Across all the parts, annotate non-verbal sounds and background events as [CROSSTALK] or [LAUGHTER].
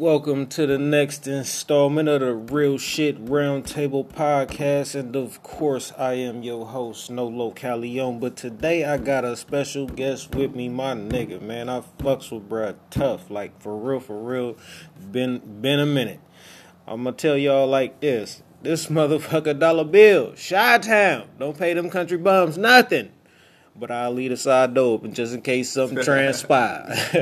Welcome to the next installment of the Real Shit Roundtable Podcast. And of course, I am your host, Nolo Calion. But today I got a special guest with me, my nigga, man. I fucks with bruh tough. Like, for real, for real. Been, been a minute. I'm gonna tell y'all like this. This motherfucker dollar bill, Chi Town. Don't pay them country bums nothing but I'll leave the side door open just in case something [LAUGHS] transpire. [LAUGHS]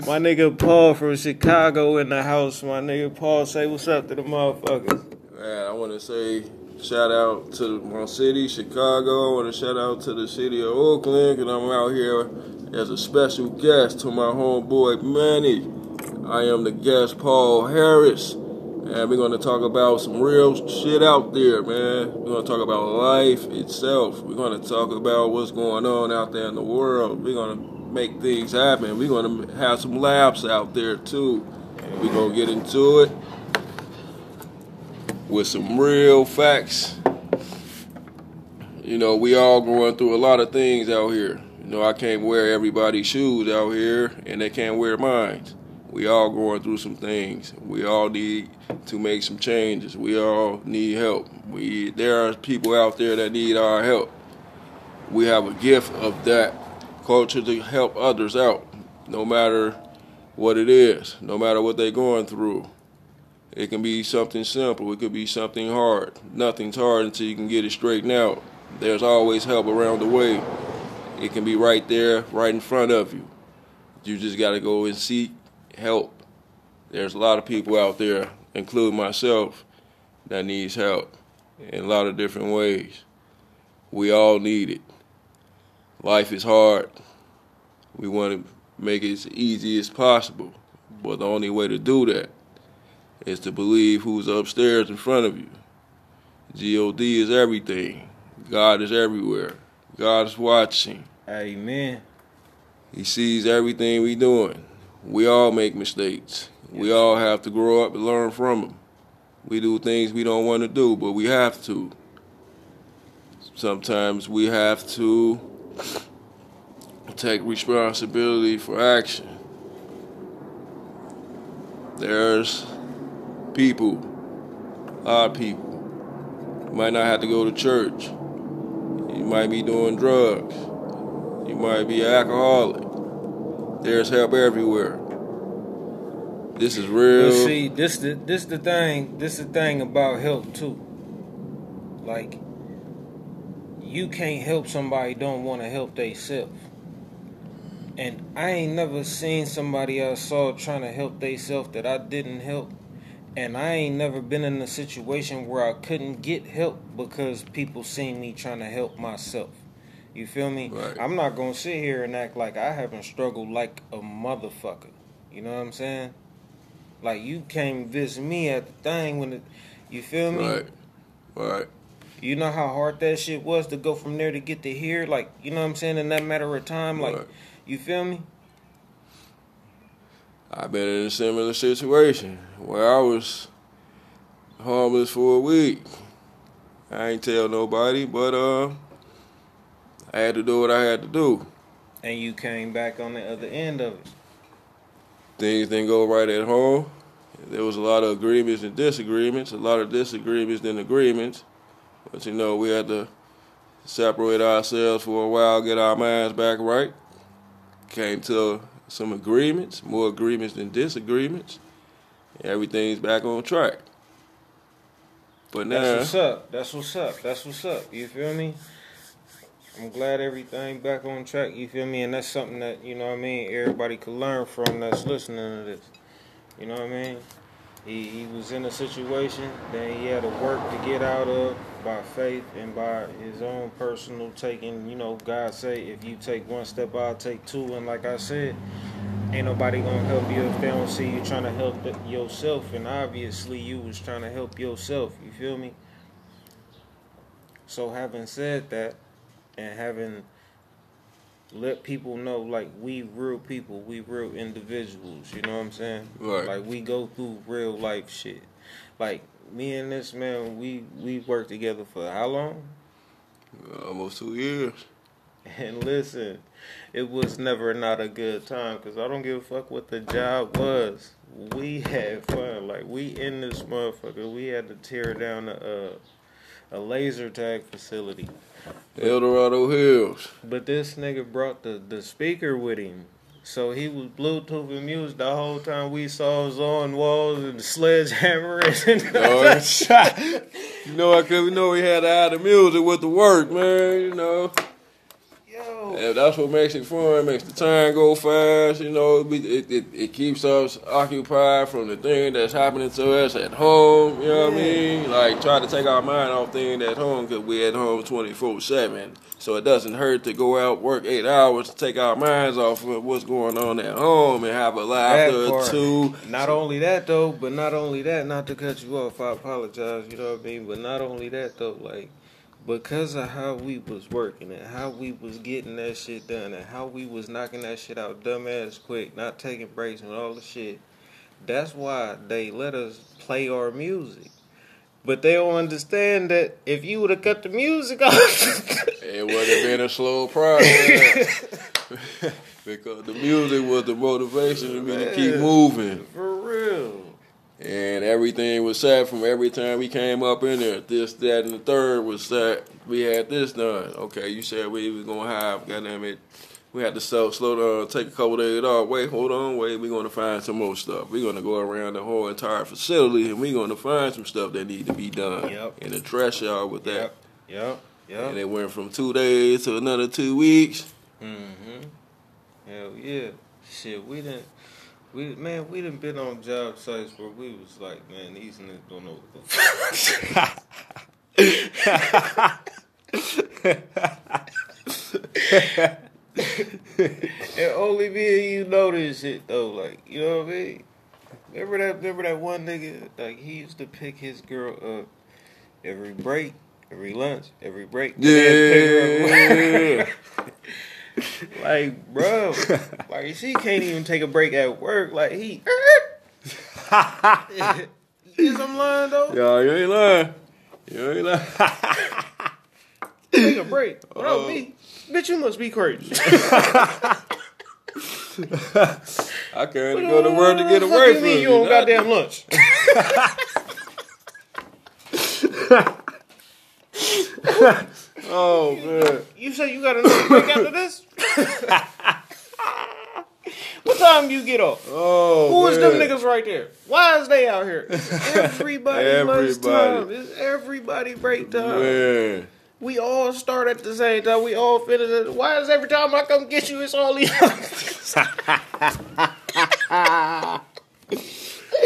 my nigga Paul from Chicago in the house. My nigga Paul, say what's up to the motherfuckers. Man, I want to say shout out to my city, Chicago. I want to shout out to the city of Oakland, because I'm out here as a special guest to my homeboy Manny. I am the guest, Paul Harris. And we're going to talk about some real shit out there, man. We're going to talk about life itself. We're going to talk about what's going on out there in the world. We're going to make things happen. We're going to have some laughs out there, too. We're going to get into it with some real facts. You know, we all going through a lot of things out here. You know, I can't wear everybody's shoes out here, and they can't wear mine. We all going through some things. We all need to make some changes. We all need help. We there are people out there that need our help. We have a gift of that culture to help others out, no matter what it is, no matter what they're going through. It can be something simple. It could be something hard. Nothing's hard until you can get it straightened out. There's always help around the way. It can be right there, right in front of you. You just got to go and seek help. There's a lot of people out there, including myself, that needs help in a lot of different ways. We all need it. Life is hard. We want to make it as easy as possible. But the only way to do that is to believe who's upstairs in front of you. God is everything. God is everywhere. God is watching. Amen. He sees everything we're doing. We all make mistakes. We all have to grow up and learn from them. We do things we don't want to do, but we have to. Sometimes we have to take responsibility for action. There's people, our people. You might not have to go to church. You might be doing drugs. You might be an alcoholic. There's help everywhere. This is real. But see, this the this the thing. This the thing about help too. Like, you can't help somebody don't want to help theyself. And I ain't never seen somebody I saw trying to help theyself that I didn't help. And I ain't never been in a situation where I couldn't get help because people seen me trying to help myself. You feel me? Right. I'm not gonna sit here and act like I haven't struggled like a motherfucker. You know what I'm saying? Like you came visit me at the thing when it, you feel me? Right. Right. You know how hard that shit was to go from there to get to here. Like you know what I'm saying? In that matter of time, like Right. you feel me? I've been in a similar situation where I was homeless for a week. I ain't tell nobody, but uh, I had to do what I had to do. And you came back on the other end of it. Things didn't go right at home. There was a lot of agreements and disagreements, a lot of disagreements and agreements. But you know, we had to separate ourselves for a while, get our minds back right. Came to some agreements, more agreements than disagreements. Everything's back on track. But now, That's what's up. That's what's up. That's what's up. You feel me? I'm glad everything back on track. You feel me? And that's something that you know what I mean. Everybody could learn from that's listening to this. You know what I mean? He he was in a situation that he had to work to get out of by faith and by his own personal taking. You know, God say if you take one step, I'll take two. And like I said, ain't nobody gonna help you if they don't see you trying to help yourself. And obviously, you was trying to help yourself. You feel me? So having said that, and having let people know like we real people, we real individuals, you know what I'm saying? Right. Like we go through real life shit. Like me and this man, we we worked together for how long? almost two years. [LAUGHS] And listen, it was never not a good time because I don't give a fuck what the job was. we had fun. Like we in this motherfucker, we had to tear down a uh, a laser tag facility. El Dorado Hills. But this nigga brought the the speaker with him. So he was Bluetoothing music the whole time we saw on walls and the sledgehammer and [LAUGHS] Oh, [LAUGHS] you know, I could we know we had add the music with the work, man. You know, That's what makes it fun. Makes the time go fast. You know, it, it, it, it keeps us occupied from the thing that's happening to us at home. You know what I mean? Like try to take our mind off things at home because we're at home twenty four seven. So it doesn't hurt to go out work eight hours to take our minds off of what's going on at home and have a That or two. Not only that though, but not only that, not to cut you off, I apologize, you know what I mean? But not only that though, like because of how we was working and how we was getting that shit done and how we was knocking that shit out dumbass quick, not taking breaks and all the shit. That's why they let us play our music. But they don't understand that if you would have cut the music [LAUGHS] off, It would have been a slow process. [LAUGHS] [LAUGHS] because the music was the motivation for me to keep moving. for real. And everything was set from every time we came up in there. This, that, and the third was set. We had this done. Okay, you said we was gonna have, goddamn it, we had to slow, slow down, take a couple days off. Wait, hold on, wait. We're gonna find some more stuff. We're gonna go around the whole entire facility, and we're gonna find some stuff that need to be done. Yep. And address y'all with that. Yep. Yep. Yep. And it went from two days to another two weeks. Mm-hmm. Hell yeah. Shit, we didn't. We man, we done been on job sites where we was like, man, these niggas don't know what the And only me and you know this shit though, like, you know what I mean? Remember that remember that one nigga, like he used to pick his girl up every break, every lunch, every break. and then pick her up. Yeah. [LAUGHS] Like, bro, [LAUGHS] like she can't even take a break at work. Like he, [LAUGHS] is I'm lying though? Yo, you ain't lying. You ain't lying. Take a break. Oh. up, me? Bitch, you must be crazy. [LAUGHS] I can't go to work to get away you from mean you. you on goddamn lunch. Oh man. You said you got another break after this? [LAUGHS] what time you get off? Oh Who is them niggas right there? Why is they out here? Everybody [LAUGHS] lunch time. It's everybody break time. Man. We all start at the same time. We all finish at Why is every time I come get you, it's all these [LAUGHS]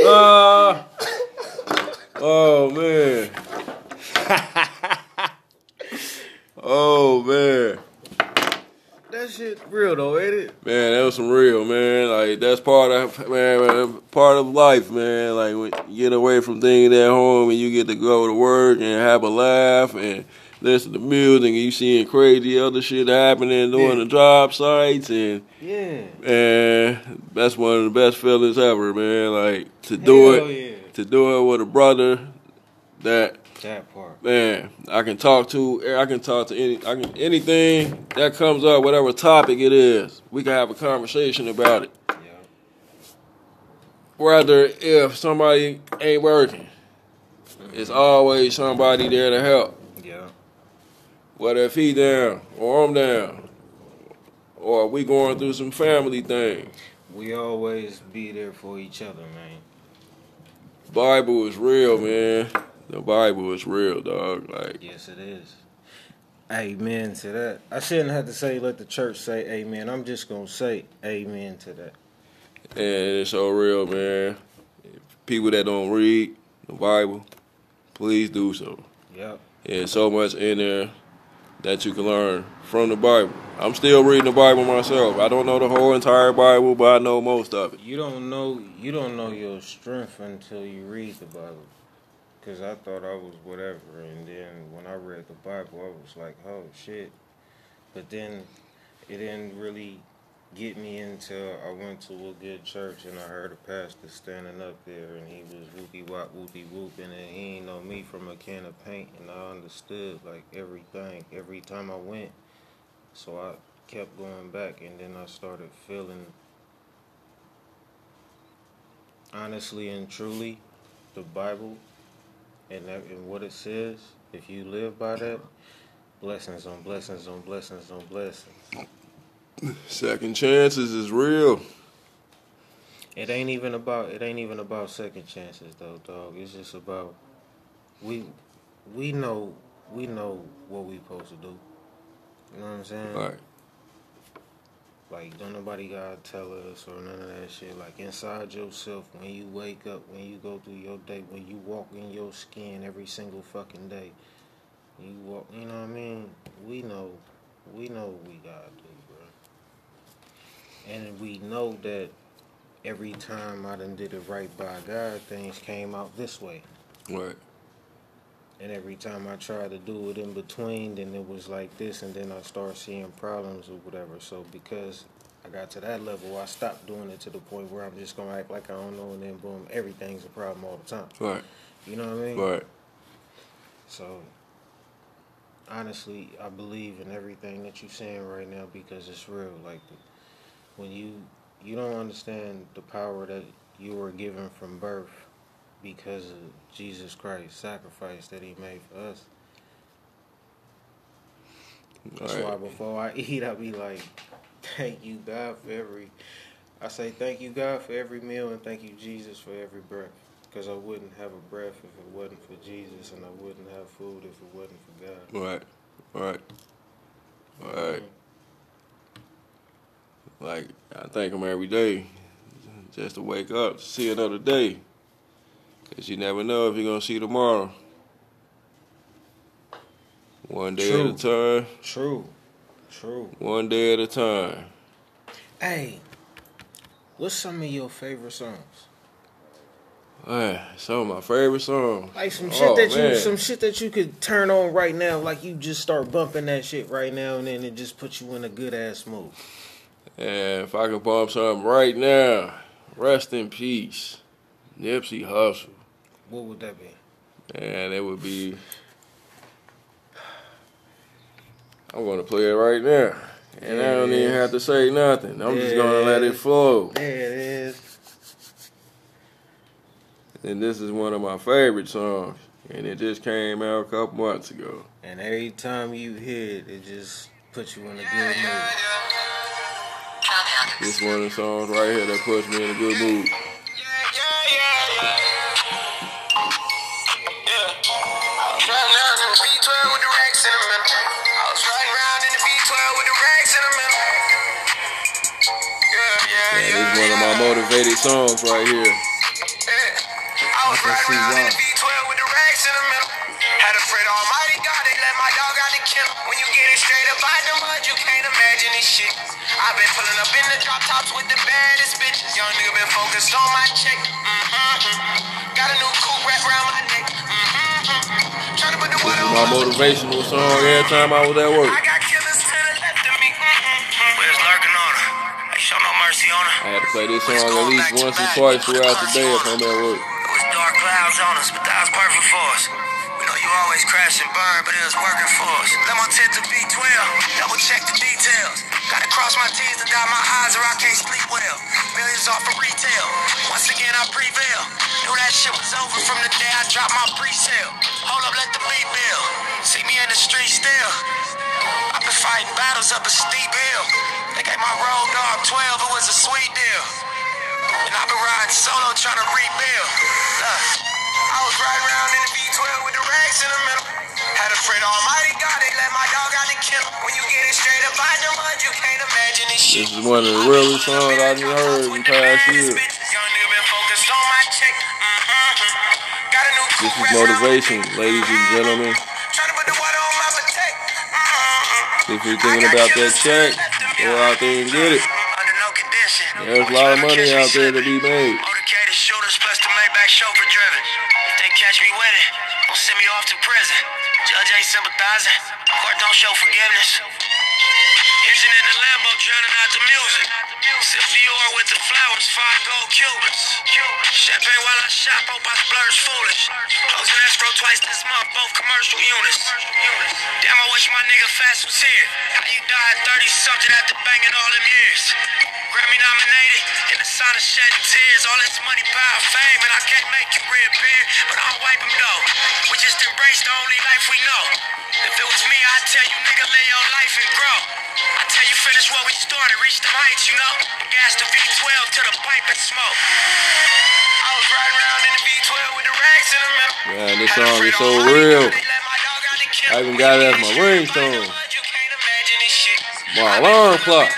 Uh, oh man. oh man. That shit real though, ain't it? Man, that was some real, man. Like that's part of man, part of life, man. Like when you get away from things at home and you get to go to work and have a laugh and listen to music and you seeing crazy other shit happening during Yeah. the job sites and Yeah. man, that's one of the best feelings ever, man. Like to do Hell it, yeah. to do it with a brother that That part. Man, I can talk to, I can talk to any, I can anything that comes up, whatever topic it is, we can have a conversation about it. Yeah. Whether if somebody ain't working, it's always somebody there to help. Yeah. Whether if he down or I'm down, or we going through some family things. We always be there for each other, man. Bible is real, man. The Bible is real, dog. Like, Yes, it is. Amen to that. I shouldn't have to say, let the church say amen. I'm just going to say amen to that. and it's so real, man. People that don't read the Bible, please do so. Yep. There's so much in there that you can learn from the Bible. I'm still reading the Bible myself. I don't know the whole entire Bible, but I know most of it. You don't know you don't know your strength until you read the Bible. Cause I thought I was whatever, and then when I read the Bible, I was like, "Oh shit!" But then it didn't really get me until I went to a good church and I heard a pastor standing up there, and he was whoopie wop whoopie whooping, and he ain't know me from a can of paint, and I understood like everything every time I went. So I kept going back, and then I started feeling honestly and truly, the Bible and, that, and what it says, if you live by that, blessings on blessings on blessings on blessings. Second chances is real. It ain't even about it ain't even about second chances though, dog. It's just about we we know we know what we supposed to do. You know what I'm saying? Right. Like don't nobody gotta tell us or none of that shit. Like inside yourself, when you wake up, when you go through your day, when you walk in your skin every single fucking day, you walk. You know what I mean? We know, we know what we gotta do, bro. And we know that every time I done did it right by God, things came out this way. Right. And every time I tried to do it in between, then it was like this, and then I started seeing problems or whatever. So because I got to that level, I stopped doing it to the point where I'm just gonna act like I don't know, and then boom, everything's a problem all the time. Right. You know what I mean? Right. So honestly, I believe in everything that you're saying right now because it's real. Like when you you don't understand the power that you were given from birth because of Jesus Christ's sacrifice that He made for us. That's Right. why before I [LAUGHS] eat, I be like, "Thank you, God, for every." I say, "Thank you, God, for every meal, and thank you, Jesus, for every breath." Because I wouldn't have a breath if it wasn't for Jesus, and I wouldn't have food if it wasn't for God. Right. Right. Right. Mm-hmm. Like I thank him every day, just to wake up, to see another day. Cause you never know if you're gonna see tomorrow. One day at a time. True, true. One day at a time. Hey, what's some of your favorite songs? Man, some of my favorite songs. Like some shit Oh, that you, some shit that you could turn on right now. Like you just start bumping that shit right now, and then it just puts you in a good ass mood. And if I could bump something right now, rest in peace, Nipsey Hussle. What would that be? And it would be. I'm gonna play it right now, and I don't even have to say nothing. I'm just gonna let it flow. There it is. And this is one of my favorite songs, and it just came out a couple months ago. And every time you hear it, it just puts you in a good mood. This one of the songs right here that puts me in a good mood. One of my motivated songs right here. Yeah. I was I can see around in why. the V12 with the racks in the middle. Had a friend, Almighty God, they let my dog out the kennel. When you get it straight up out the mud, you can't imagine this shit. I've been pulling up in the drop tops with the baddest bitches. Young nigga been focused on my check. Mm-hmm. Got a new coupe wrapped around my neck. Mm-hmm. Tryna put the water is on my my motivational song every time I was at work. Play this song at least once or twice throughout the day if I'm at work. It was dark clouds on us, but that was perfect for us. We know you always crash and burn, but it was working for us. Let my tip to V12, double check the details. Gotta cross my T's and dot my I's or I can't sleep well. Millions off of retail. Once again, I prevail. Knew that shit was over from the day I dropped my pre-sale. Hold up, let the beat build. See me in the street still. I've been fighting battles up a steep hill. They gave my road dog 12, it was a sweet deal. And I've been riding solo trying to rebuild. Look, I was riding around in the V12 with the rags in the middle. Had a friend, Almighty God, they let my dog out the kennel. When you get it straight up out the mud, you can't imagine this shit. This is one of the realest songs I done heard in past years. Young nigga been focused on my check. Mm-hmm. Got a new This is wrapped around my motivation, ladies and gentlemen. If you're thinking about that check, go out there and get it. Under no condition. There's a lot of money out there to be made. Motorcaded shooters plus the Maybach chauffeur driven. If they catch me winning, don't send me off to prison. Judge ain't sympathizing. Court don't show forgiveness. Engine in the Lambo drowning out the music. Sip Dior with the flowers, five gold Cubans. Champagne while I shop, hope I splurge foolish. Closing escrow twice this month, both commercial units. Damn, I wish my nigga Fatts was here. How you died 30 something after banging all them years? Grammy nominated, in the sign of shedding tears. All this money, power, fame, and I can't make you reappear. But I'll wipe them though. We just embrace the only life we know. If it was me, I'd tell you, nigga, live your life and grow. I tell you, finish what we started, reach the heights, you know. Gas the V12 to the pipe and smoke. I was riding around in the V12 with the rags in the middle. Man, this song is so real. I even got it as my ringtone. My alarm clock.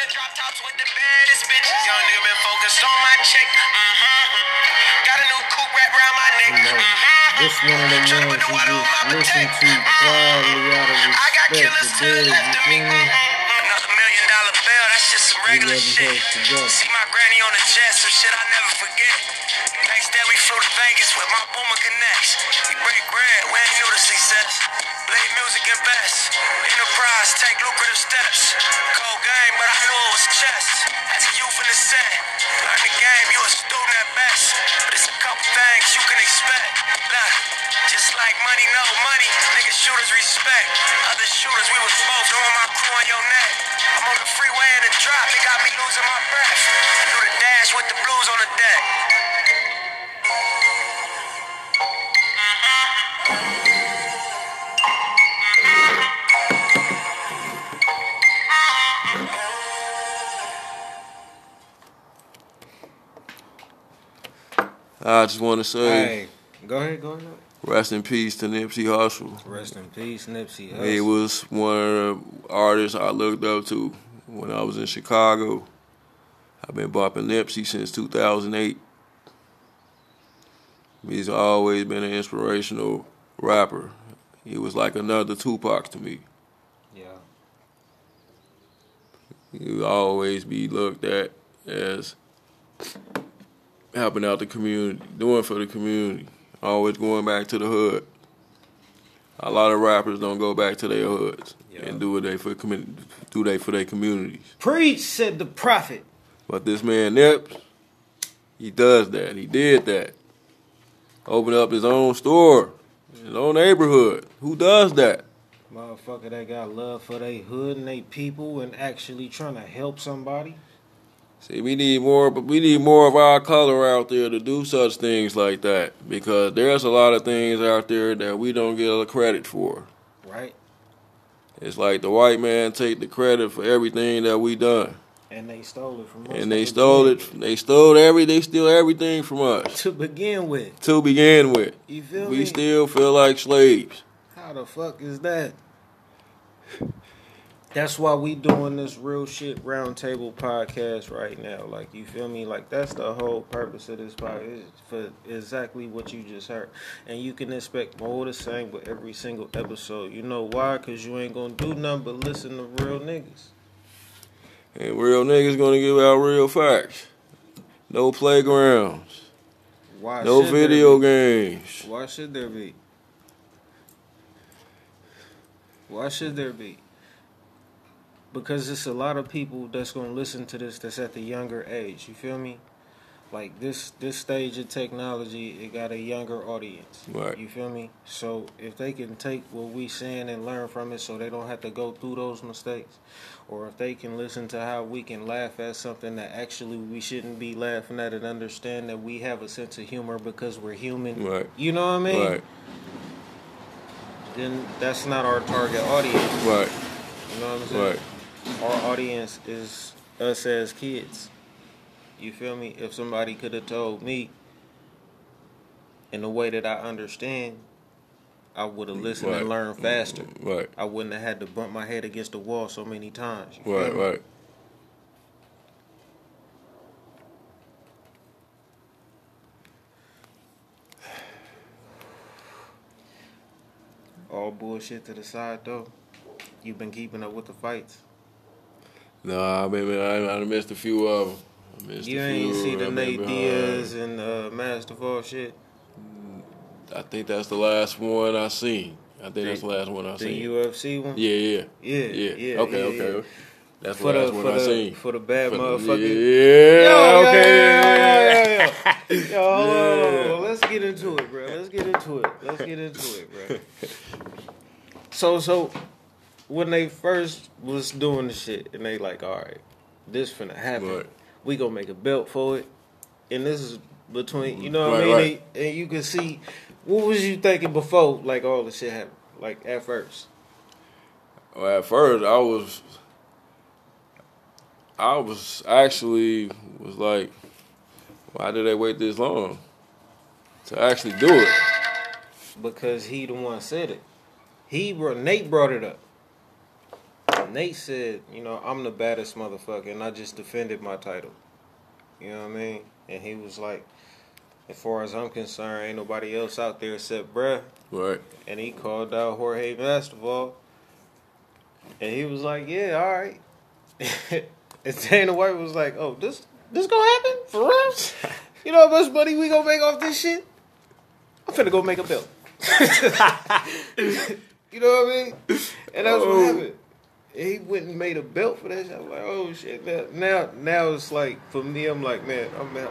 This one of them ones you just listen to quietly out of respect for dead, you feel me? Another million dollar bill, that's just some regular wasn't shit. supposed to go. See my granny on the jet, some shit I flew to Vegas with my boomer connects. We break bread, we ain't new to success. Blade music and best. Enterprise, take lucrative steps. Cold game, but I knew it was chess. As a youth in the set, learn the game, you a student at best. But it's a couple things you can expect. Look, just like money, no money, niggas shooters respect. Other shooters, we was both throwing my crew on your neck. I'm on the freeway in the drop, it got me losing my breath. Do the dash with the blues on the deck. I just want to say, Hey, go ahead, go ahead. rest in peace to Nipsey Hussle. Rest in peace, Nipsey Hussle. He was one of the artists I looked up to when I was in Chicago. I've been bopping Nipsey since 2008. He's always been an inspirational rapper. He was like another Tupac to me. Yeah. He would always be looked at as helping out the community, doing for the community, always going back to the hood. A lot of rappers don't go back to their hoods Yeah. and do what they for commu- do they for their communities. Preach, said the prophet. But this man Nips, he does that. He did that. Opened up his own store, his own neighborhood. Who does that? Motherfucker that got love for their hood and they people and actually trying to help somebody. See, we need more, but we need more of our color out there to do such things like that because there's a lot of things out there that we don't get a credit for. Right? It's like the white man take the credit for everything that we done, And they stole it from us. and they stole it. They stole every. They steal everything from us To begin with. to begin with. You feel We me? still feel like slaves. How the fuck is that? That's why we doing this real shit roundtable podcast right now. Like you feel me? Like that's the whole purpose of this podcast for exactly what you just heard. And you can expect more of the same with every single episode. You know why? Cause you ain't gonna do nothing but listen to real niggas. And real niggas gonna give out real facts. No playgrounds. Why No video games. Why should there be? Why should there be? Because it's a lot of people that's gonna listen to this that's at the younger age. You feel me? Like this this stage of technology, it got a younger audience. Right. You feel me? So if they can take what we saying and learn from it, so they don't have to go through those mistakes, or if they can listen to how we can laugh at something that actually we shouldn't be laughing at, and understand that we have a sense of humor because we're human. Right. You know what I mean? Right. Then that's not our target audience. Right. You know what I'm saying? Right. Our audience is us as kids. You feel me? If somebody could have told me in the way that I understand, I would have listened Right. and learned mm, faster. Right. I wouldn't have had to bump my head against the wall so many times. Right. me? Right. All bullshit to the side though. You've been keeping up with the fights. No, I mean, I, I missed a few of them. I missed You ain't see the Nate behind. Diaz and uh, Masvidal shit. I think that's the last one I seen. I think The- that's the last one I seen. The. UFC one. yeah, yeah, Yeah, yeah. yeah, okay, yeah, okay. That's for the the last one for I the seen. for the bad For the- motherfucker. Yeah, okay. Yo, yo, yo. Let's get into it, bro. Let's get into it. Let's get into it, bro. So, so when they first was doing the shit, and they like, all right, this finna happen. Right. We gonna make a belt for it, and this is between, you know what Right, I mean? right. And, and you can see, what was you thinking before, like all the shit happened, like at first? Well, at first I was, I was actually was like, why did they wait this long to actually do it? because he the one said it. He brought Nate brought it up. Nate said, you know, I'm the baddest motherfucker, and I just defended my title. You know what I mean? And he was like, as far as I'm concerned, ain't nobody else out there except bruh. Right. And he called out Jorge Masvidal, and he was like, yeah, all right. [LAUGHS] and Dana White was like, oh, this this gonna happen for real? You know how much money we gonna make off this shit? I'm finna go make a belt. [LAUGHS] you know what I mean? And that's Oh. what happened. He went and made a belt for that shit. I'm like, oh shit. Now, now, now it's like for me, I'm like, man, I'm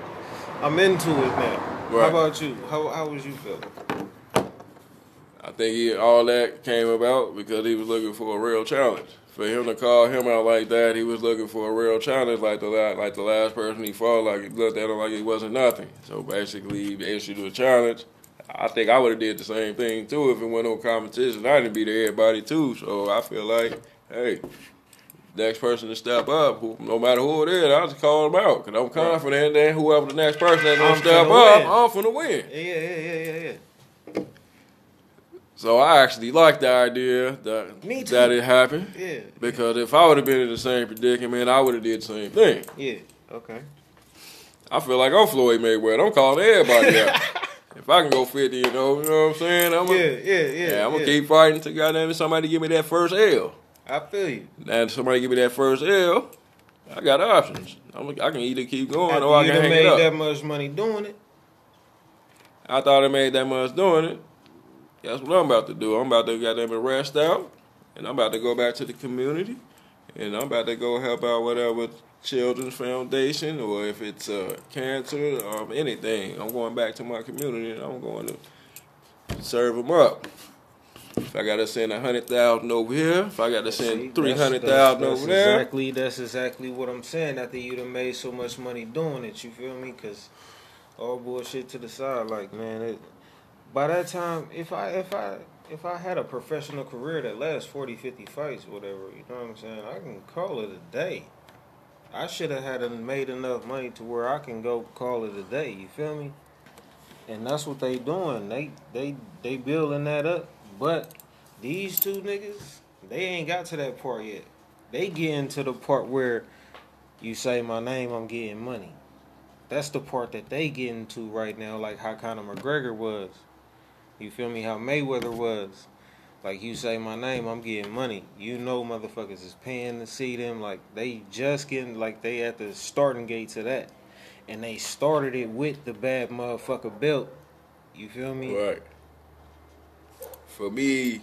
I'm into it now. How about you? How how was you feeling? I think he, all that came about because he was looking for a real challenge. For him to call him out like that, he was looking for a real challenge. Like the last, like the last person he fought, like he looked at him like he wasn't nothing. So basically, he issued a challenge. I think I would have did the same thing too if it went on competition. I didn't beat everybody too, so I feel like, hey, next person to step up, who, no matter who it is, I just call them out because I'm confident that whoever the next person that's gonna I'm step up, win. I'm finna win. Yeah, yeah, yeah, yeah, yeah. So I actually like the idea that that it happened. Yeah. Because if I would have been in the same predicament, I would have did the same thing. Yeah. Okay. I feel like I'm Floyd Mayweather. I'm calling everybody out. [LAUGHS] if I can go 50 and 0, you know what I'm saying? I'm Yeah, a, yeah, yeah. yeah, I'm gonna yeah. keep fighting till goddamn somebody give me that first L. I feel you. And somebody give me that first L, I got options. I'm, I can either keep going After or I can hang made it up. that much money doing it. I thought I made that much doing it. That's what I'm about to do. I'm about to goddamn it rest out, and I'm about to go back to the community, and I'm about to go help out whatever children's foundation or if it's uh, cancer or anything. I'm going back to my community and I'm going to serve them up. If I got to send a hundred thousand over here, if I got to send three hundred thousand three hundred that's- over there, Exactly. That's exactly what I'm saying. After you done made so much money doing it, you feel me? Because all bullshit to the side, like man, it, by that time, if I if I if I had a professional career that lasts 40, 50 fights, whatever, you know what I'm saying, I can call it a day. I should have had made enough money to where I can go call it a day. You feel me? And that's what they doing. They they they building that up. But these two niggas, they ain't got to that part yet. They getting to the part where you say my name, I'm getting money. That's the part that they getting to right now, like how Conor McGregor was. You feel me? How Mayweather was. Like you say my name, I'm getting money. You know motherfuckers is paying to see them. Like they just getting like they at the starting gate to that. And they started it with the bad motherfucker belt. You feel me? right? For me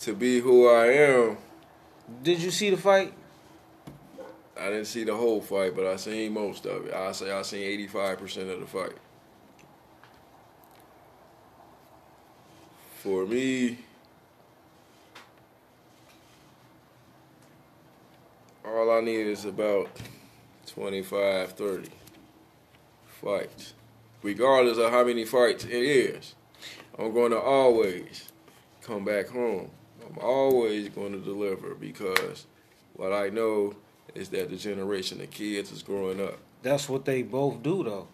to be who I am, Did you see the fight? I didn't see the whole fight, but I seen most of it. I say I seen eighty five percent of the fight. For me, all I need is about 25, 30 fights. Regardless of how many fights it is, I'm going to always come back home. I'm always going to deliver because what I know is that the generation of kids is growing up. That's what they both do though.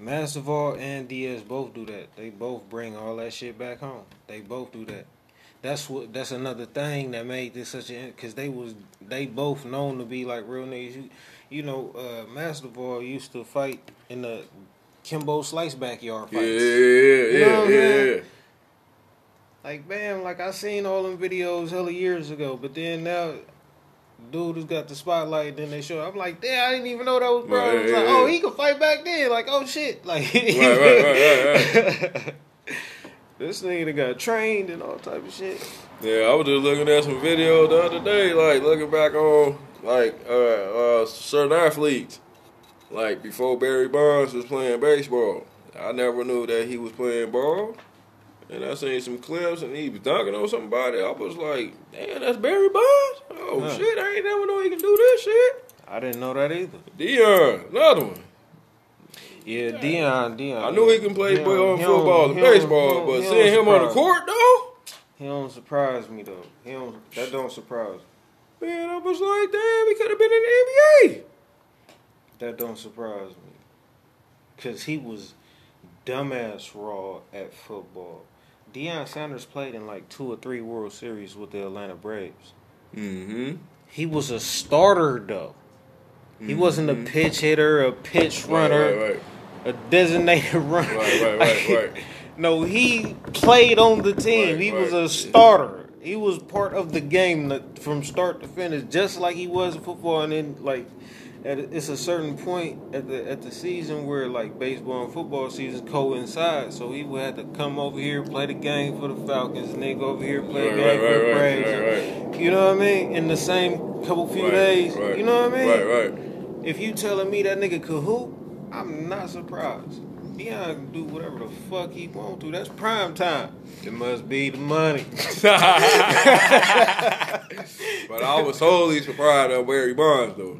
Masvidal and Diaz both do that. They both bring all that shit back home. They both do that. That's what. That's another thing that made this such a because they was they both known to be like real niggas. You, you know, uh, Masvidal used to fight in the Kimbo Slice backyard Yeah, fights. yeah, You know yeah, yeah. Like, bam, like I seen all them videos hella years ago, but then now, dude has got the spotlight. Then they show. I'm like, damn, I didn't even know that was bro. Right, was like, oh, he could fight back then. Like, oh shit, like, Right, right, right, right. [LAUGHS] This nigga that got trained and all type of shit. Yeah, I was just looking at some videos the other day, like looking back on like uh, uh, certain athletes, like before Barry Bonds was playing baseball. I never knew that he was playing ball, and I seen some clips and he was dunking on somebody. I was like, damn, that's Barry Bonds. Oh Huh. shit, I ain't never know he can do this shit. I didn't know that either. Deion, another one. Yeah, Deion, Deion. I knew he can play He ball, football, and baseball, but seeing him on the court though. He don't surprise me though. He don't. That don't surprise. me. Man, I was like, damn, he could have been in the NBA. That don't surprise me. Cause he was dumbass raw at football. Deion Sanders played in like two or three World Series with the Atlanta Braves. Mm-hmm. He was a starter though. He wasn't a pitch hitter, a pitch runner, Mm-hmm. Right, right, a designated [LAUGHS] runner. Right, right, right, right. no, he played on the team. Right, he was a starter. He was part of the game from start to finish, just like he was in football. And then, like, at a, it's a certain point at the at the season where like baseball and football season coincide. So he would have to come over here, play the game for the Falcons, and then go over here, play Right, the game right, for the Braves. right, right, You know what I mean? In the same couple few days. You know what I mean? Right, right. If you telling me that nigga could hoop, I'm not surprised. Deion can do whatever the fuck he want to. That's prime time. It must be the money. [LAUGHS] [LAUGHS] But I was totally surprised of Barry Bonds though.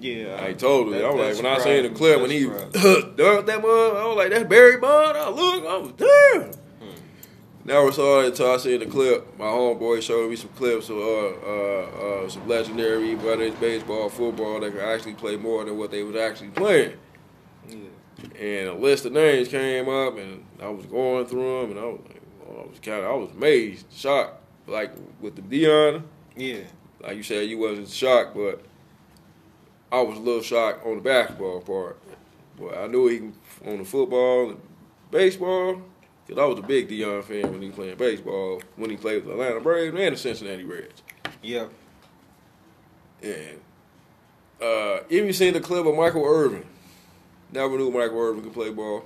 Yeah, I totally. that- I was like, when I seen the clip me. when he That surprised [LAUGHS] dunked that mug, I was like, that's Barry Bonds. I look, I was damn. Never saw it until I seen the clip. My homeboy showed me some clips of uh, uh, uh, some legendary, whether it's baseball, football, that could actually play more than what they was actually playing. Yeah. And a list of names came up, and I was going through them, and I was like, well, I was kind of, I was amazed, shocked. Like with the Deion, Yeah. like you said, you wasn't shocked, but I was a little shocked on the basketball part. But I knew he can on the football and baseball, because I was a big Deion fan when he playing baseball, when he played with the Atlanta Braves and the Cincinnati Reds. Yep. And uh, even seen the clip of Michael Irvin. Never knew Michael Irvin could play ball.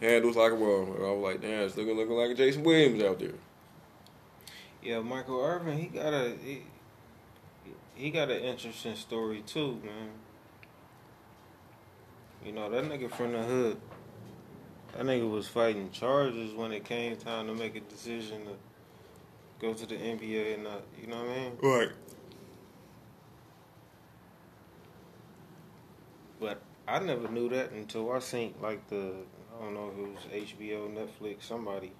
Handles like a ball. I was like, damn, it's looking looking like a Jason Williams out there. Yeah, Michael Irvin, he got a he, he got an interesting story too, man. You know that nigga from the hood. That nigga was fighting charges when it came time to make a decision to go to the NBA and not. You know what I mean? Right. But I never knew that until I seen like the I don't know if it was HBO, Netflix, somebody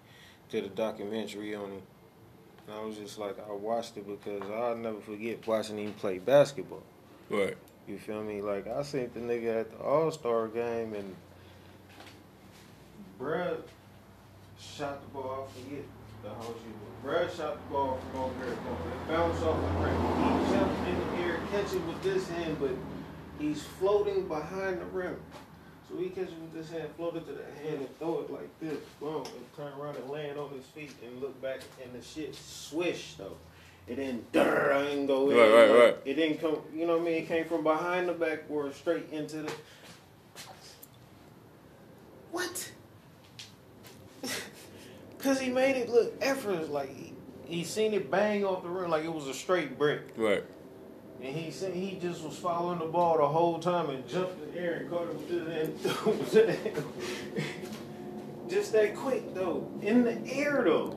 did a documentary on him. And I was just like, I watched it because I'll never forget watching him play basketball. Right. You feel me? Like I seen the nigga at the All Star game and bruh shot the ball. I forget the whole shit. but Bruh shot the ball from over here. It bounced off the rim. He jumped in the air, catch it with this hand, but he's floating behind the rim. So he catch it with his hand, float it to the hand, and throw it like this. Boom, and turn around and land on his feet and look back, and the shit swish though. It didn't durr, I didn't go in. Right, right, like, right. It didn't come, you know what I mean? It came from behind the backboard straight into the. What? [LAUGHS] Because he made it look effortless. Like, he, he seen it bang off the rim like it was a straight brick. Right. And he said he just was following the ball the whole time and jumped in the air and caught it with his hand. just that quick, though. In the air, though.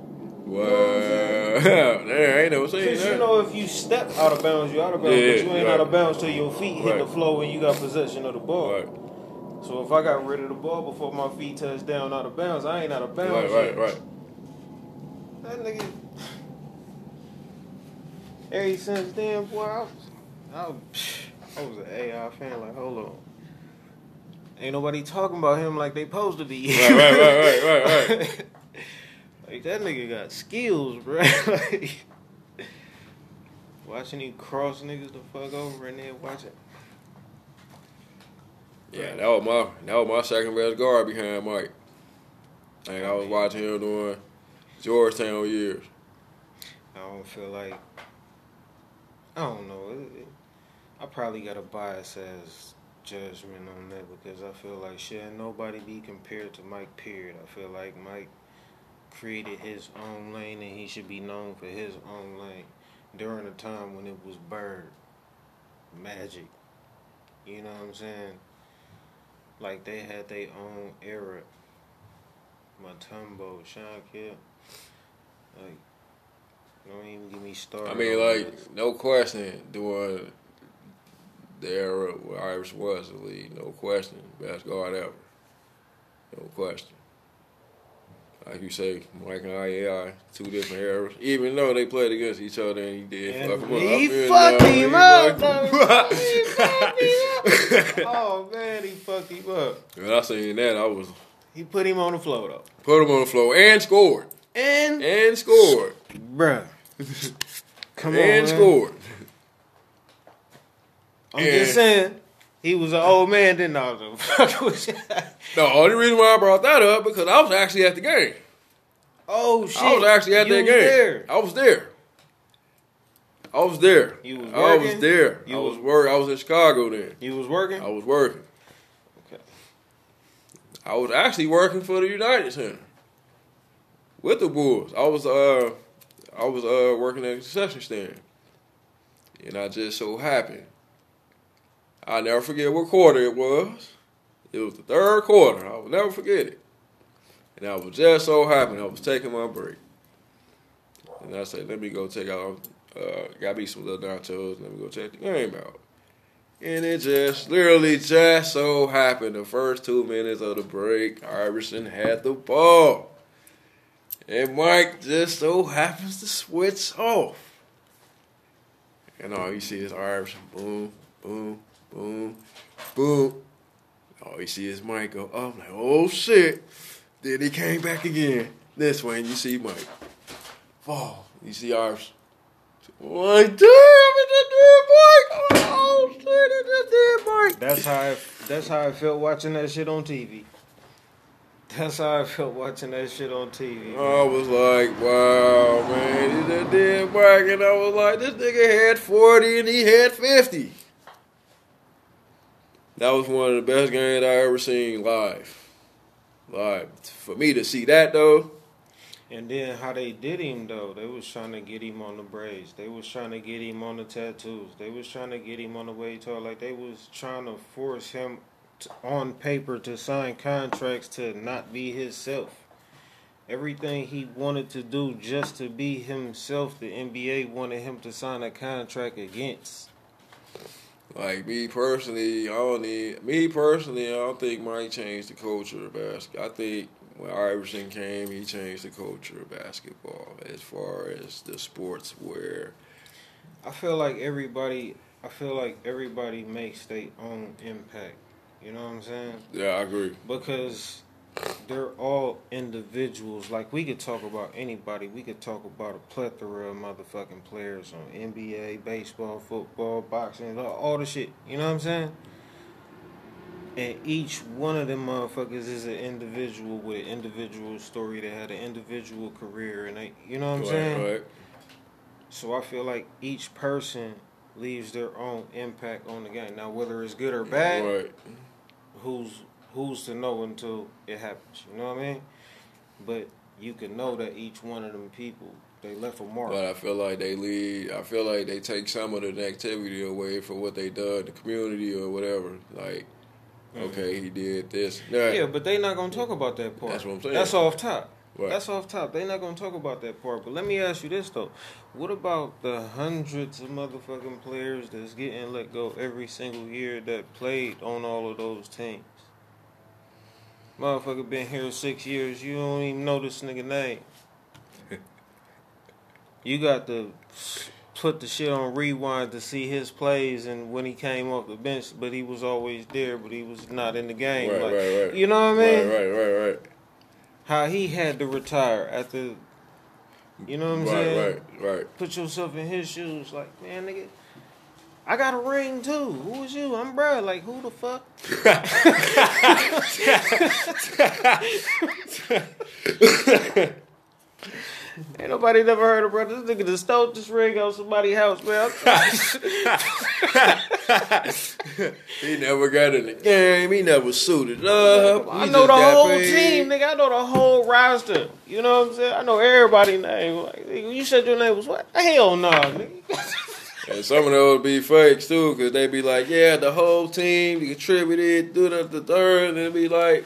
Wow. I [LAUGHS] ain't never seen Because you know, if you step out of bounds, you're out of bounds, Yeah, but you ain't right. out of bounds till your feet hit Right. the floor and you got possession of the ball. right. So if I got rid of the ball before my feet touched down out of bounds, I ain't out of bounds. Right, right, right. That nigga. Ever since then, boy, I was, I was, I was an AI fan. Like, hold on. Ain't nobody talking about him like they supposed to be. Right, right, right, right, right, right. [LAUGHS] like that nigga got skills, bro. [LAUGHS] like, watching him cross niggas the fuck over and then watching. Yeah, that was my that was my second best guard behind Mike. And I was watching him doing Georgetown years. I don't feel like. I don't know. It, it, I probably got a bias as judgment on that because I feel like shit nobody be compared to Mike Period. I feel like Mike created his own lane and he should be known for his own lane during a time when it was Bird, Magic. You know what I'm saying? Like they had their own era. Mutombo, Sean Kidd. Like, don't even get me started. I mean, like, this. no question, during the era where Irish was the league, no question, best guard ever, no question. Like you say, Mike and IAI, two different eras. Even though they played against each other and he did And fuck him up. he fucked him up, him He fucked him up. Oh man, he fucked him up. When I seen that, I was He put him on the floor though. put him on the floor and scored And and scored bruh. Come on. and man. scored. I'm And- just saying. He was an old man, didn't I? The? [LAUGHS] The only reason why I brought that up because I was actually at the game. Oh shit! I was actually at You that game. There. I was there. I was there. You was working? I was there. You I was was- work. I was in Chicago then. You was working. I was working. Okay. I was actually working for the United Center with the Bulls. I was uh I was uh working at the concession stand, and I just so happened. I never forget what quarter it was. It was the third quarter. I will never forget it. And I was just so happened I was taking my break, and I said, "Let me go take out. Uh, got me some little nachos. Let me go check the game out." And it just literally just so happened the first two minutes of the break, Iverson had the ball. And Mike just so happens to switch off. And all you see is arms boom, boom, boom, boom. All you see is Mike go up like, oh shit. Then he came back again. This way, and you see Mike. Fall. You see arms. Like, damn, it's a dead Mike. Oh shit, it's a dead Mike. That's how I, that's how I felt watching that shit on TV. That's how I felt watching that shit on TV. I was like, wow, man, he's a dead Mike. And I was like, this nigga had 40 and he had 50. That was one of the best games I ever seen live. Live. For me to see that, though, And then how they did him though, they was trying to get him on the braids. They was trying to get him on the tattoos. They was trying to get him on the way talk. Like they was trying to force him to, on paper to sign contracts to not be himself. Everything he wanted to do just to be himself, the NBA wanted him to sign a contract against. like me personally, I don't need, me personally, I don't think Mike changed the culture of basketball. I think when Iverson came, he changed the culture of basketball as far as the sports where I feel like everybody. I feel like everybody makes their own impact. You know what I'm saying? Yeah, I agree. because they're all individuals. Like we could talk about anybody. We could talk about a plethora of motherfucking players on NBA, baseball, football, boxing, all- the shit. You know what I'm saying? And each one of them motherfuckers is an individual with an individual story. They had an individual career, and they, you know what I'm saying? Right. So I feel like each person leaves their own impact on the game. Now, whether it's good or bad, Right. Who's who's to know until it happens. You know what I mean? But you can know that each one of them people they left a mark. But I feel like they lead. I feel like they take some of the negativity away from what they done the community or whatever. Like, okay, he did this. Nah, Mm-hmm. yeah, but they not gonna talk about that part. That's what I'm saying. That's off top. Right. That's off top. They're not gonna talk about that part. But let me ask you this though: What about the hundreds of motherfucking players that's getting let go every single year that played on all of those teams? Motherfucker been here six years. You don't even know this nigga name. [LAUGHS] you got to put the shit on rewind to see his plays and when he came off the bench, but he was always there, but he was not in the game. Right, Like, right, right. You know what I mean? Right, right, right, right. How he had to retire after. You know what I'm saying? Right, right, right. Put yourself in his shoes, like man, nigga. I got a ring too. Who is you? I'm Brad. Like who the fuck? [LAUGHS] [LAUGHS] [LAUGHS] [LAUGHS] Ain't nobody never heard of brother. This nigga just stole this ring out somebody's house, man. [LAUGHS] he never got in the game. He never suited up. I know the whole paid. team, nigga. I know the whole roster. You know what I'm saying? I know everybody's name. Like, you said your name was what? Hell no, nigga. [LAUGHS] And some of those would be fakes too, cause they'd be like, yeah, the whole team contributed, do the, the third, and be like,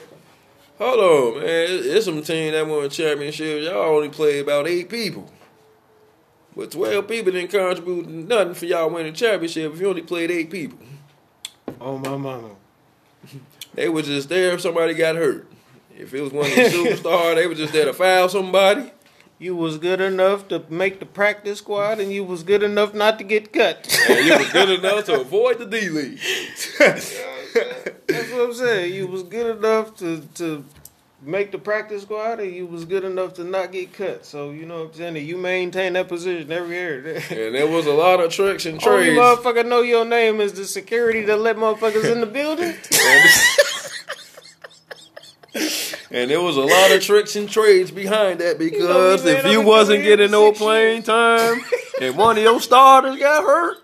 hold on, man, it's, some team that won championships. Y'all only played about eight people, but twelve people didn't contribute nothing for y'all winning a championship if you only played eight people. Oh my mama. They was just there if somebody got hurt. If it was one of the [LAUGHS] superstars, they was just there to foul somebody. You was good enough to make the practice squad, and you was good enough not to get cut. And you was good enough to [LAUGHS] avoid the D League. [LAUGHS] That's what I'm saying. You was good enough to to make the practice squad, and you was good enough to not get cut. So you know what I'm saying. You maintain that position every year. [LAUGHS] and there was a lot of tricks and trades. Only motherfucker know your name is the security that let motherfuckers in the building. [LAUGHS] [LAUGHS] And, there was a lot of tricks and trades behind that because we if you wasn't getting no playing years. time and one of your starters got hurt,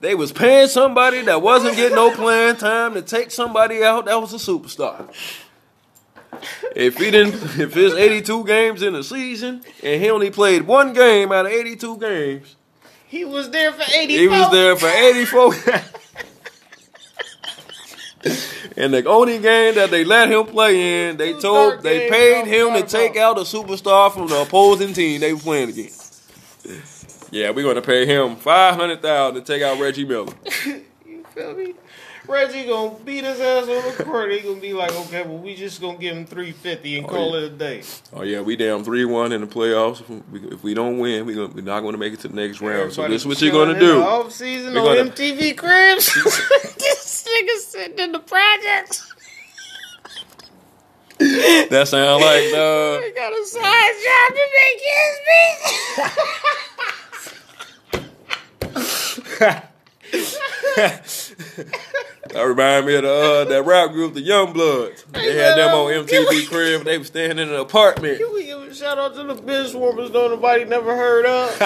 they was paying somebody that wasn't getting no playing time to take somebody out that was a superstar. If he didn't, if it's 82 games in a season and he only played one game out of 82 games, He was there for 84. he was there for 84. and the only game that they let him play in, they told they paid him to take out a superstar from the opposing team they were playing against. Yeah, we're gonna pay him five hundred thousand to take out Reggie Miller. [LAUGHS] You feel me? Reggie gonna beat his ass on the court. He gonna be like, okay, well, we just gonna give him 350 and Oh, call yeah. it a day. Oh yeah, we down three one in the playoffs. If we, don't win, we gonna, we're not gonna make it to the next round. So this is what you're gonna do. Off season We're on gonna- MTV Cribs. [LAUGHS] [LAUGHS] this nigga sitting in the projects. That sound like uh, He got a side job to make his that remind me of the uh, that rap group, the Young Bloods. They had them on MTV crib. They was staying in an apartment. Can we give a shout out to the bench warmers though nobody never heard of? [LAUGHS]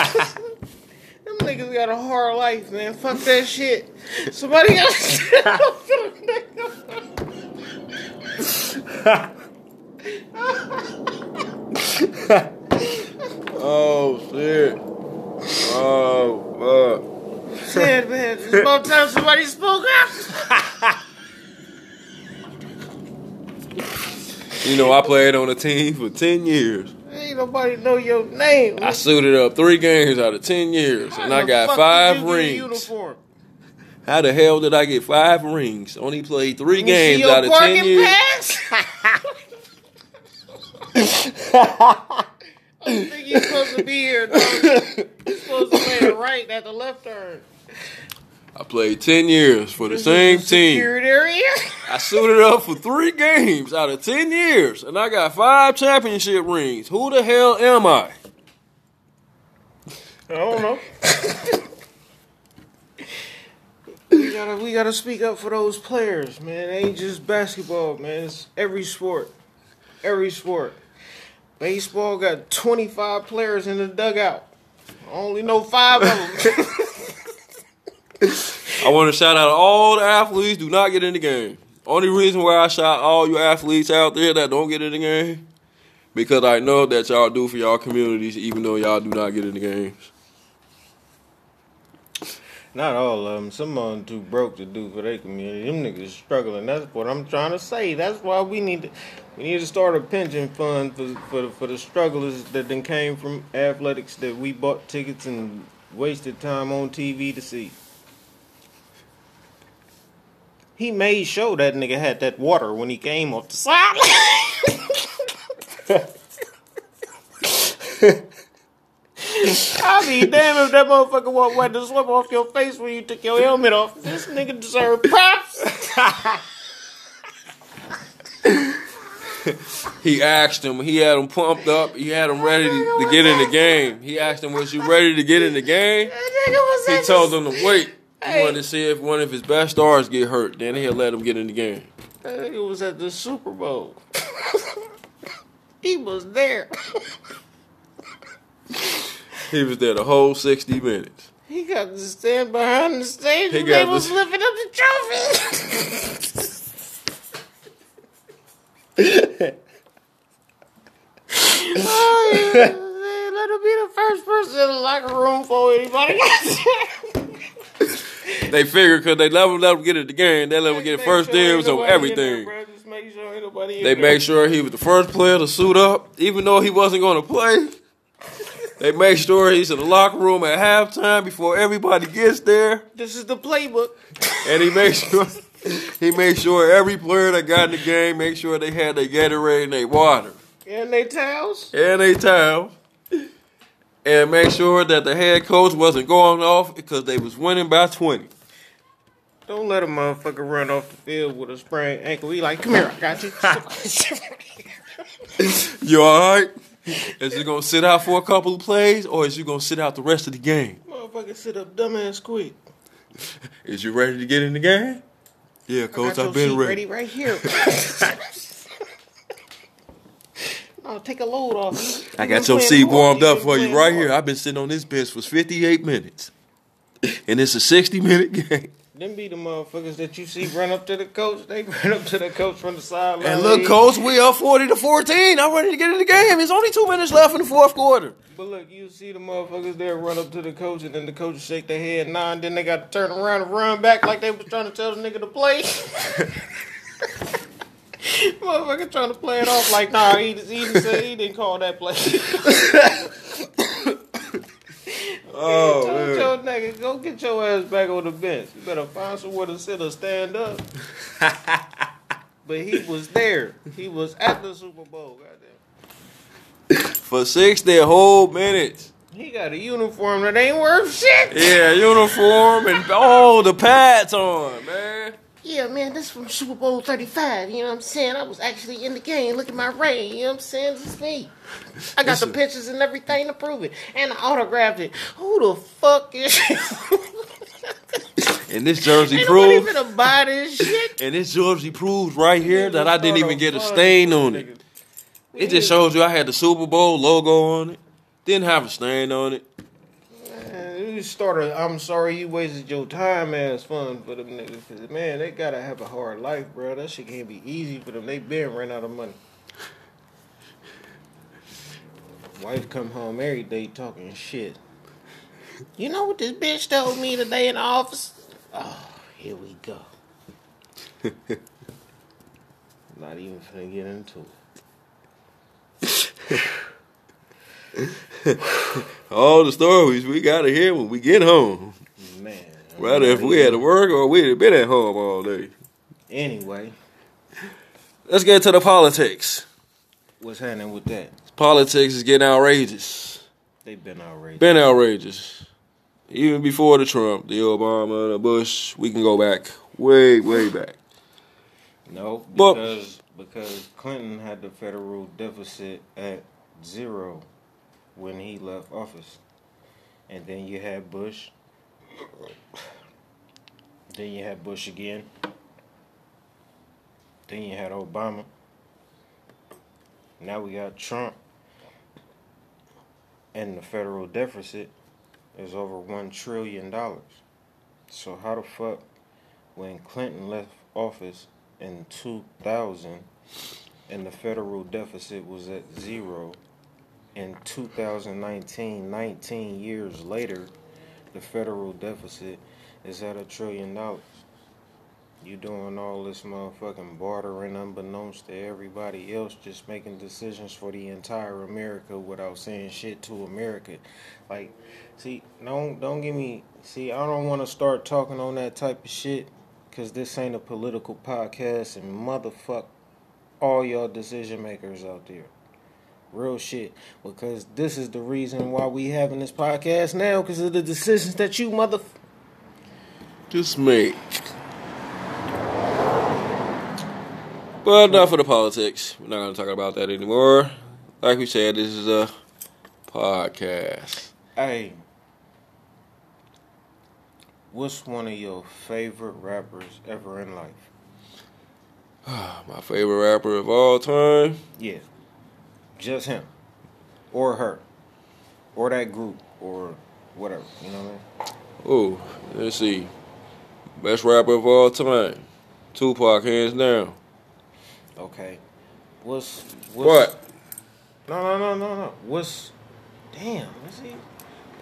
Them niggas got a hard life, man. Fuck that shit. Somebody got to shout out to the [LAUGHS] Oh shit. Oh nigga. Man, man, it's about time somebody spoke up. You know, I played on a team for ten years. Ain't nobody know your name. I suited up three games out of ten years, and I got five rings. How the hell did I get five rings? Only played three Let me see games out of ten parking years. pass. [LAUGHS] [LAUGHS] I think you're supposed to be here, dog. [LAUGHS] Supposed to play the right, not the left turn. I played ten years for the This same team. Area. I suited up for three games out of ten years, and I got five championship rings. Who the hell am I? I don't know. [LAUGHS] we gotta we gotta speak up for those players, man. It ain't just basketball, man. It's every sport. Every sport. Baseball got 25 players in the dugout. I only know five of them. [LAUGHS] [LAUGHS] I want to shout out all the athletes. Do not get in the game. Only reason why I shout all you athletes out there that don't get in the game, because I know that y'all do for y'all communities, even though y'all do not get in the games. Not all of them. Some of them too broke to do for their community. Them niggas struggling. That's what I'm trying to say. That's why we need to we need to start a pension fund for for the, for the strugglers that then came from athletics that we bought tickets and wasted time on TV to see. He made sure that nigga had that water when he came off the sideline. [LAUGHS] [LAUGHS] [LAUGHS] I'll be damn if that motherfucker won't wipe the sweat off your face when you took your helmet off. This nigga deserve props. [LAUGHS] He asked him. He had him pumped up. He had him ready to, to get in the game. He asked him, "Was you ready to get in the game?" That nigga was He at told the- them to wait. He wanted to see if one of his best stars get hurt. Then he'll let him get in the game. It was at the Super Bowl. [LAUGHS] he was there. [LAUGHS] He was there the whole 60 minutes. He got to stand behind the stage He and they was lifting up the trophy. [LAUGHS] oh, yeah. Let him be the first person in the locker room for anybody. They figured because they let him, let him get in the game, they let him get first dibs on everything. Make sure ain't nobody in They there. made sure he was the first player to suit up, even though he wasn't going to play. They make sure he's in the locker room at halftime before everybody gets there, This is the playbook. and he made sure he made sure every player that got in the game make sure they had their Gatorade and their water And they towels. and their towels. and make sure that the head coach wasn't going off because they was winning by twenty. Don't let a motherfucker run off the field with a sprained ankle. He like, come here, I got you. [LAUGHS] [LAUGHS] You all right? [LAUGHS] Is he gonna sit out for a couple of plays, or is you gonna sit out the rest of the game? motherfucker sit up dumbass quick. [LAUGHS] Is you ready to get in the game? Yeah, coach, got I've been seat ready. right here. [LAUGHS] I'll take a load off. You- I got your seat hard. warmed up for you playing right hard. here. I've been sitting on this bench for 58 minutes, and it's a 60 minute game. Them be the motherfuckers that you see run up to the coach. They [LAUGHS] run up to the coach from the sideline. And look, coach, we up 40 to 14. I'm ready to get in the game. It's only two minutes left in the fourth quarter. But look, you see the motherfuckers there run up to the coach, and then the coach shake their head nah, and then they got to turn around and run back like they was trying to tell the nigga to play. [LAUGHS] Motherfucker trying to play it off like, nah, he, he, he didn't call that play. [LAUGHS] Oh, man. your nigga, go get your ass back on the bench. You better find somewhere to sit or stand up. [LAUGHS] but he was there. He was at the Super Bowl. Goddamn. For 60 whole minutes. He got a uniform that ain't worth shit. Yeah, uniform and all the pads on, man. Yeah, man, this from Super Bowl 35. You know what I'm saying? I was actually in the game. Look at my ring. You know what I'm saying? This is me. I got the Listen. pictures and everything to prove it. And I autographed it. Who the fuck is [LAUGHS] And this jersey Ain't nobody proves, finna buy this shit. [LAUGHS] and this jersey proves right here that I didn't even get a stain on it was it. niggas. It just shows you I had the Super Bowl logo on it. Didn't have a stain on it. You started. I'm sorry you wasted your time ass fun for them niggas. Cause man, they gotta have a hard life, bro. That shit can't be easy for them. They been ran out of money. Wife come home every day talking shit. You know what this bitch told me today in the office? Oh, here we go. [LAUGHS] Not even finna get into it. [LAUGHS] [LAUGHS] All the stories we gotta hear when we get home. Man. Rather if we had to work or we'd have been at home all day. Anyway, Let's get to the politics. what's happening with that? Politics is getting outrageous. They've been outrageous. Been outrageous. Even before the Trump, the Obama, the Bush, we can go back way, way back. No, But- because because Clinton had the federal deficit at zero when he left office, and then you had Bush. Then you had Bush again. Then you had Obama. Now we got Trump, and the federal deficit is over one trillion dollars. So how the fuck, when Clinton left office in 2000 and the federal deficit was at zero in 2019 19 years later the federal deficit is at a trillion dollars you doing all this motherfucking bartering unbeknownst to everybody else just making decisions for the entire america without saying shit to america like see don't don't give me see i don't want to start talking on that type of shit because this ain't a political podcast and motherfuck all y'all decision makers out there. Real shit. Because this is the reason why we having this podcast now because of the decisions that you mother. Just make. But enough for the politics. We're not going to talk about that anymore. Like we said, this is a podcast. Hey. What's one of your favorite rappers ever in life? [SIGHS] My favorite rapper of all time. Yeah. Just him. Or her. Or that group. or whatever. You know what I mean? Oh, let's see. Best rapper of all time. Tupac, hands down. Okay. What's what's What? No, no, no, no, no. What's damn? Let's see.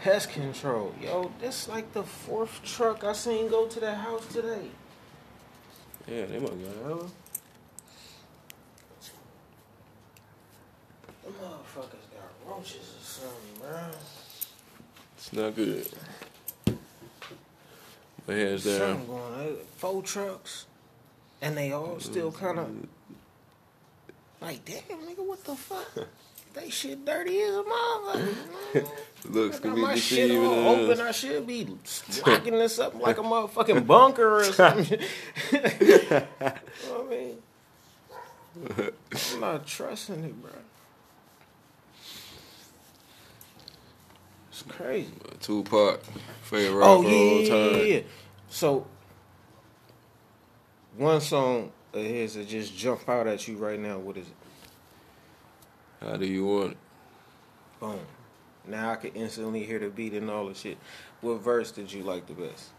Pest control, yo. This like the fourth truck I seen go to that house today. Yeah, they must got hella. Them motherfuckers got roaches or something, bro. It's not good. But hands down. Something going on. Four trucks, and they all still kind of like, damn, nigga, what the fuck? They shit dirty as a motherfucker. [LAUGHS] Looks got be my shit all open. I should be [LAUGHS] locking this up like a motherfucking bunker or something. [LAUGHS] you know what I mean? I'm not trusting it, bro. It's crazy. Tupac, favorite Oh rapper yeah, all time. yeah, yeah. So one song of his that just jump out at you right now. What is it? How do you want it? Boom. Now I can instantly hear the beat and all the shit. What verse did you like the best?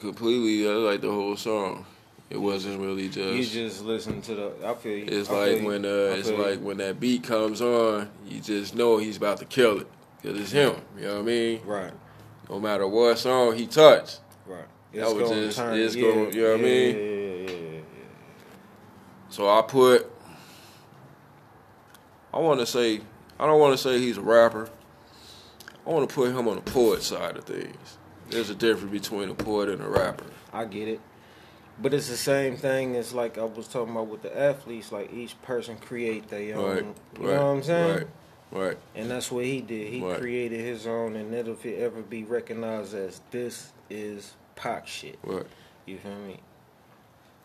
Completely, I like the whole song. It wasn't really just. You just listen to the. I feel you. It's I like you. when uh, it's you. like when that beat comes on, you just know he's about to kill it because it's him. You know what I mean? right, No matter what song he touched, right. That was just- turn- it's gonna- you know what I mean? Yeah, yeah, yeah, yeah. so I put. I want to say, I don't want to say he's a rapper. I want to put him on the poet side of things. There's a difference between a poet and a rapper. I get it. But it's the same thing as like I was talking about with the athletes. Like each person create their own. Right, you right, know what I'm saying? Right, right. And that's what he did. He Right. created his own, and it'll ever be recognized as this is Pac shit. right. You feel me?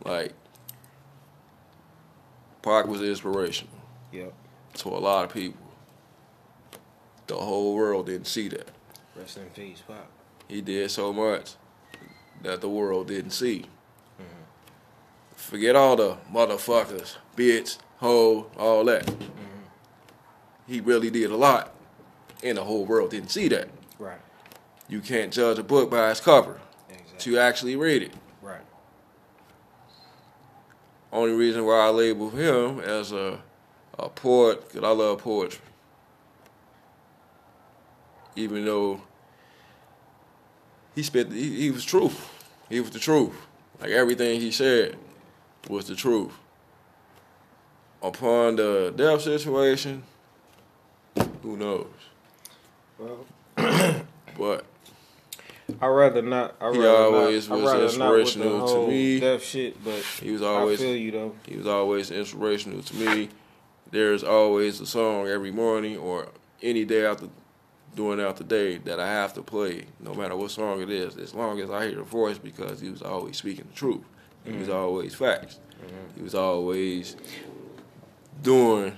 Like, Pac was inspirational Yep. to a lot of people. The whole world didn't see that. Rest in peace, Pac. He did so much that the world didn't see. Forget all the motherfuckers, bitch, hoe, all that. He really did a lot, and the whole world didn't see that. Right. You can't judge a book by its cover. Exactly. To actually read it. Right. Only reason why I label him as a a poet, because I love poetry. Even though he spit, he, he was truth. He was the truth. Like everything he said was the truth. Upon the death situation, who knows? Well, [COUGHS] But I rather not. I He rather always not, was I rather not with the inspirational to me. Deaf shit, but he was I always feel you though. He was always inspirational to me. There's always a song every morning or any day after doing out the day that I have to play, no matter what song it is, as long as I hear the voice because he was always speaking the truth. He was always facts. He was always doing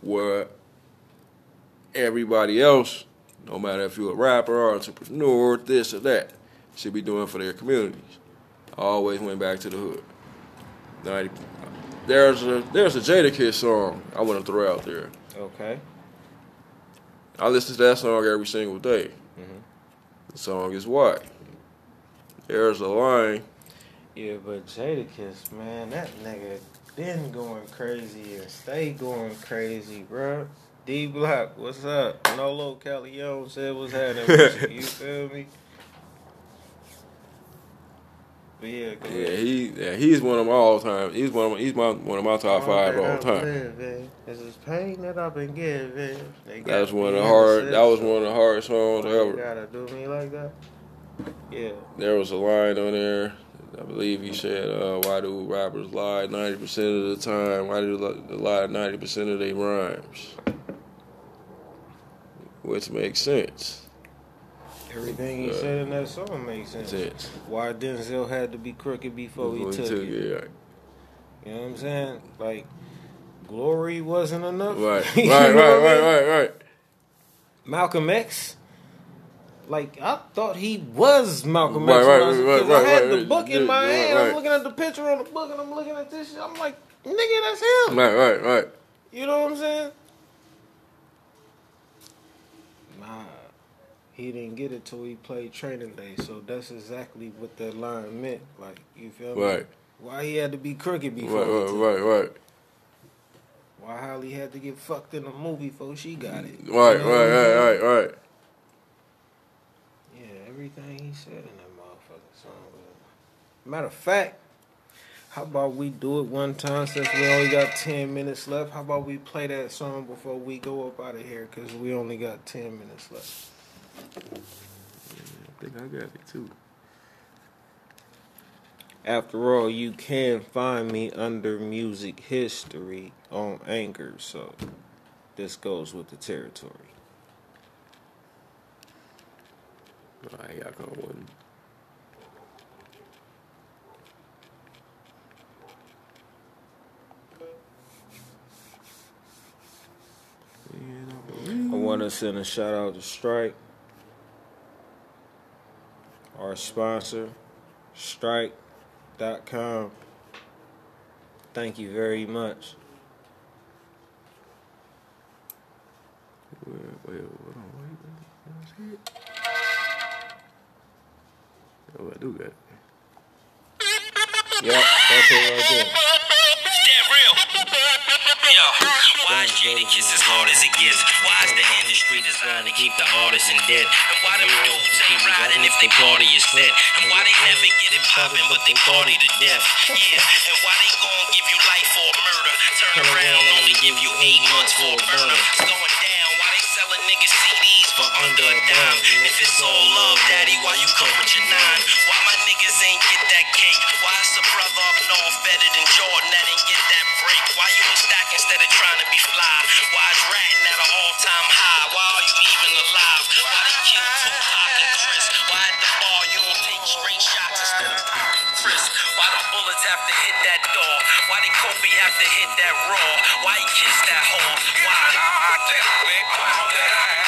what everybody else, no matter if you're a rapper or entrepreneur, or this or that, should be doing for their communities. I always went back to the hood. 90, there's a there's a Jadakiss song I want to throw out there. Okay. I listen to that song every single day. Mhm. The song is why. There's a line. Yeah, but Jadakiss, man, that nigga been going crazy and stay going crazy, bro. D Block, what's up? Nolo Calion said what's happening with you. You [LAUGHS] feel me? But yeah, Yeah, he yeah, he's one of my all time. He's one of my, he's my one of my top five all time. This is pain that I've been given. They That was one of the hard. That was one of the hardest songs ever. gotta do me like that? Yeah. There was a line on there. I believe he said, uh, "Why do rappers lie ninety percent of the time? Why do they lie ninety percent of their rhymes?" Which makes sense. Everything he Uh, said in that song makes sense. Sense. Why Denzel had to be crooked before, he took, it. it. You know what I'm saying? Like, glory wasn't enough. Right, [LAUGHS] right, right, know what I right, right, right. Malcolm X. Like I thought he was Malcolm Right, X. right, I was- right, I had right, the right. book in my hand. right. I'm looking at the picture on the book, and I'm looking at this shit. I'm like, nigga, that's him. Right, right, right. You know what I'm saying? Nah, he didn't get it till he played Training Day. So that's exactly what that line meant. Like, you feel me? Right. Why he had to be crooked before? Right, right, right, right. Why Halle had to get fucked in a movie before she got it? You Right, know what I'm right, right, right, right. Everything he said in that motherfucking song. Matter of fact, how about we do it one time since we only got 10 minutes left? How about we play that song before we go up out of here because we only got 10 minutes left? I think I got it too. After all, you can find me under music history on Anchor, so this goes with the territory. Y'all come one. I want to send a shout out to Strike, our sponsor, Strike.com. Thank you very much. Wait, wait, hold on, wait, wait, wait, see it? Oh, I do got it. Yep, that's it right there. That real. Yo, why is Jadakiss as hard as it gets? Why is the industry designed to keep the artists in debt? And why them dudes ain't riding if they party is set? And why they never get it poppin' but they party to death? Yeah, and why they gon' give you life for a murder? Turn around, only give you eight months for a burner. It's going down. For under a dime? If it's all love, daddy, why you come with your nine? Why my niggas ain't get that cake? Why is a brother up north better than Jordan that ain't get that break? Why you in stack instead of trying to be fly? Why is ratting at an all-time high? Why are you even alive? Why they kill Tupac and Chris? Why at the bar you don't take straight shots instead of popping Cris? Why the bullets have to hit that door? Why did Kobe have to hit that raw? Why he kissed that whore? Why? They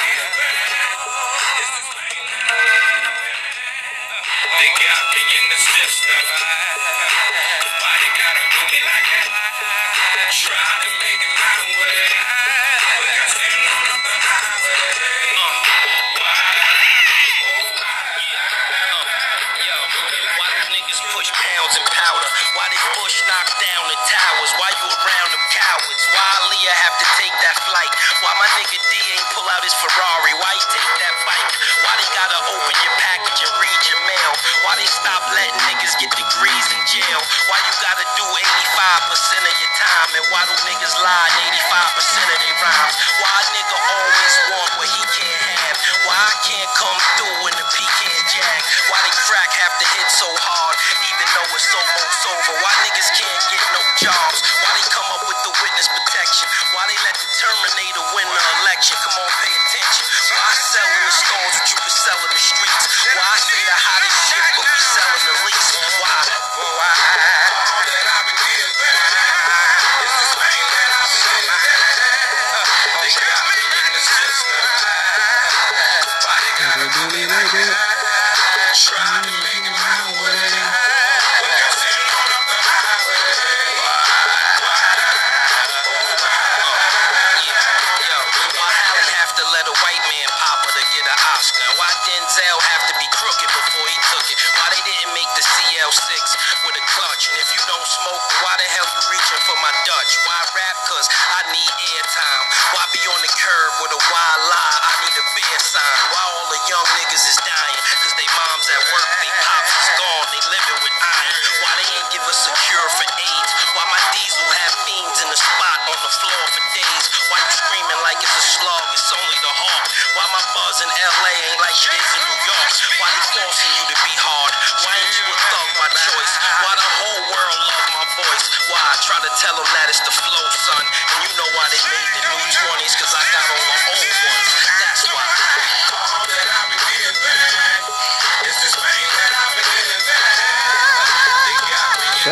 do niggas lie in 85% of their rhymes? Why a nigga always want what he can't have? Why I can't come through when the pecan jack? Why they crack have to hit so hard, even though it's almost over? Why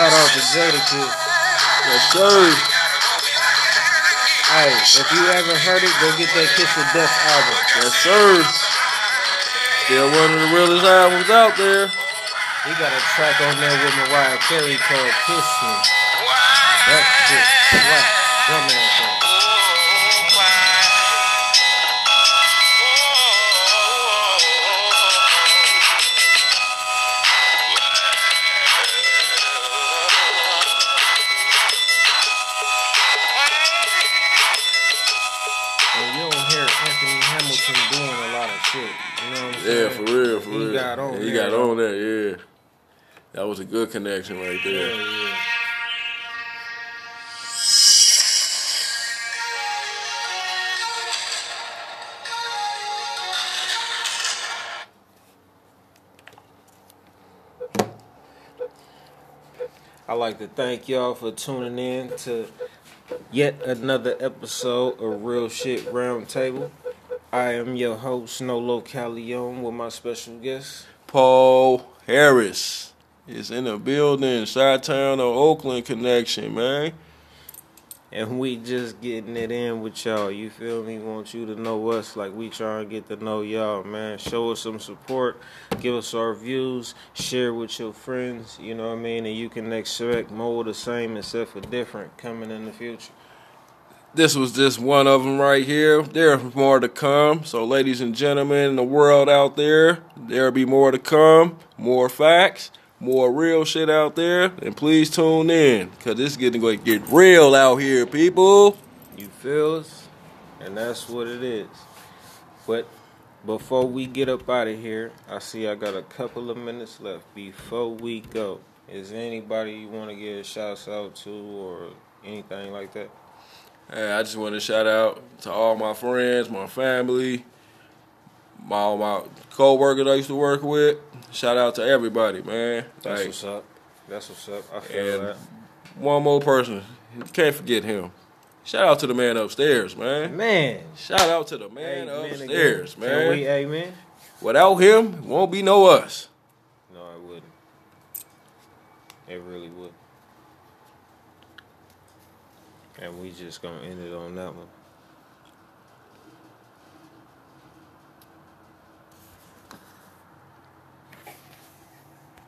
Shout out to system. Jadakiss. Yes, sir. Hey, if you haven't heard it, go get that Kiss of Death album. Yes, sir. Still one of the realest albums out there. He got a track on there with Mariah Carey called Kiss Me. That shit slap. That was a good connection right there. Yeah, yeah. I like to thank y'all for tuning in to yet another episode of Real Shit Roundtable. I am your host, Nolo Calion, with my special guest. Paul Harris is in the building, Side Town or Oakland connection, man. And we just getting it in with y'all. You feel me? Want you to know us like we trying to get to know y'all, man. Show us some support. Give us our views. Share with your friends. You know what I mean? And you can expect more of the same except for different coming in the future. This was just one of them right here. There's more to come. So, ladies and gentlemen in the world out there, there'll be more to come. More facts, more real shit out there. And please tune in, because this is getting going to get real out here, people. You feel us? And that's what it is. But before we get up out of here, I see I got a couple of minutes left before we go. Is anybody you want to give a shout out to or anything like that? Hey, I just want to shout out to all my friends, my family, my all my co-workers I used to work with. Shout out to everybody, man. That's what's up. That's what's up. I feel and that. one more person, can't forget him. Shout out to the man upstairs, man. Man. Shout out to the man Amen upstairs, again. man. Can we amen? Without him, won't be no us. No, it wouldn't. It really would. And we just gonna end it on that one.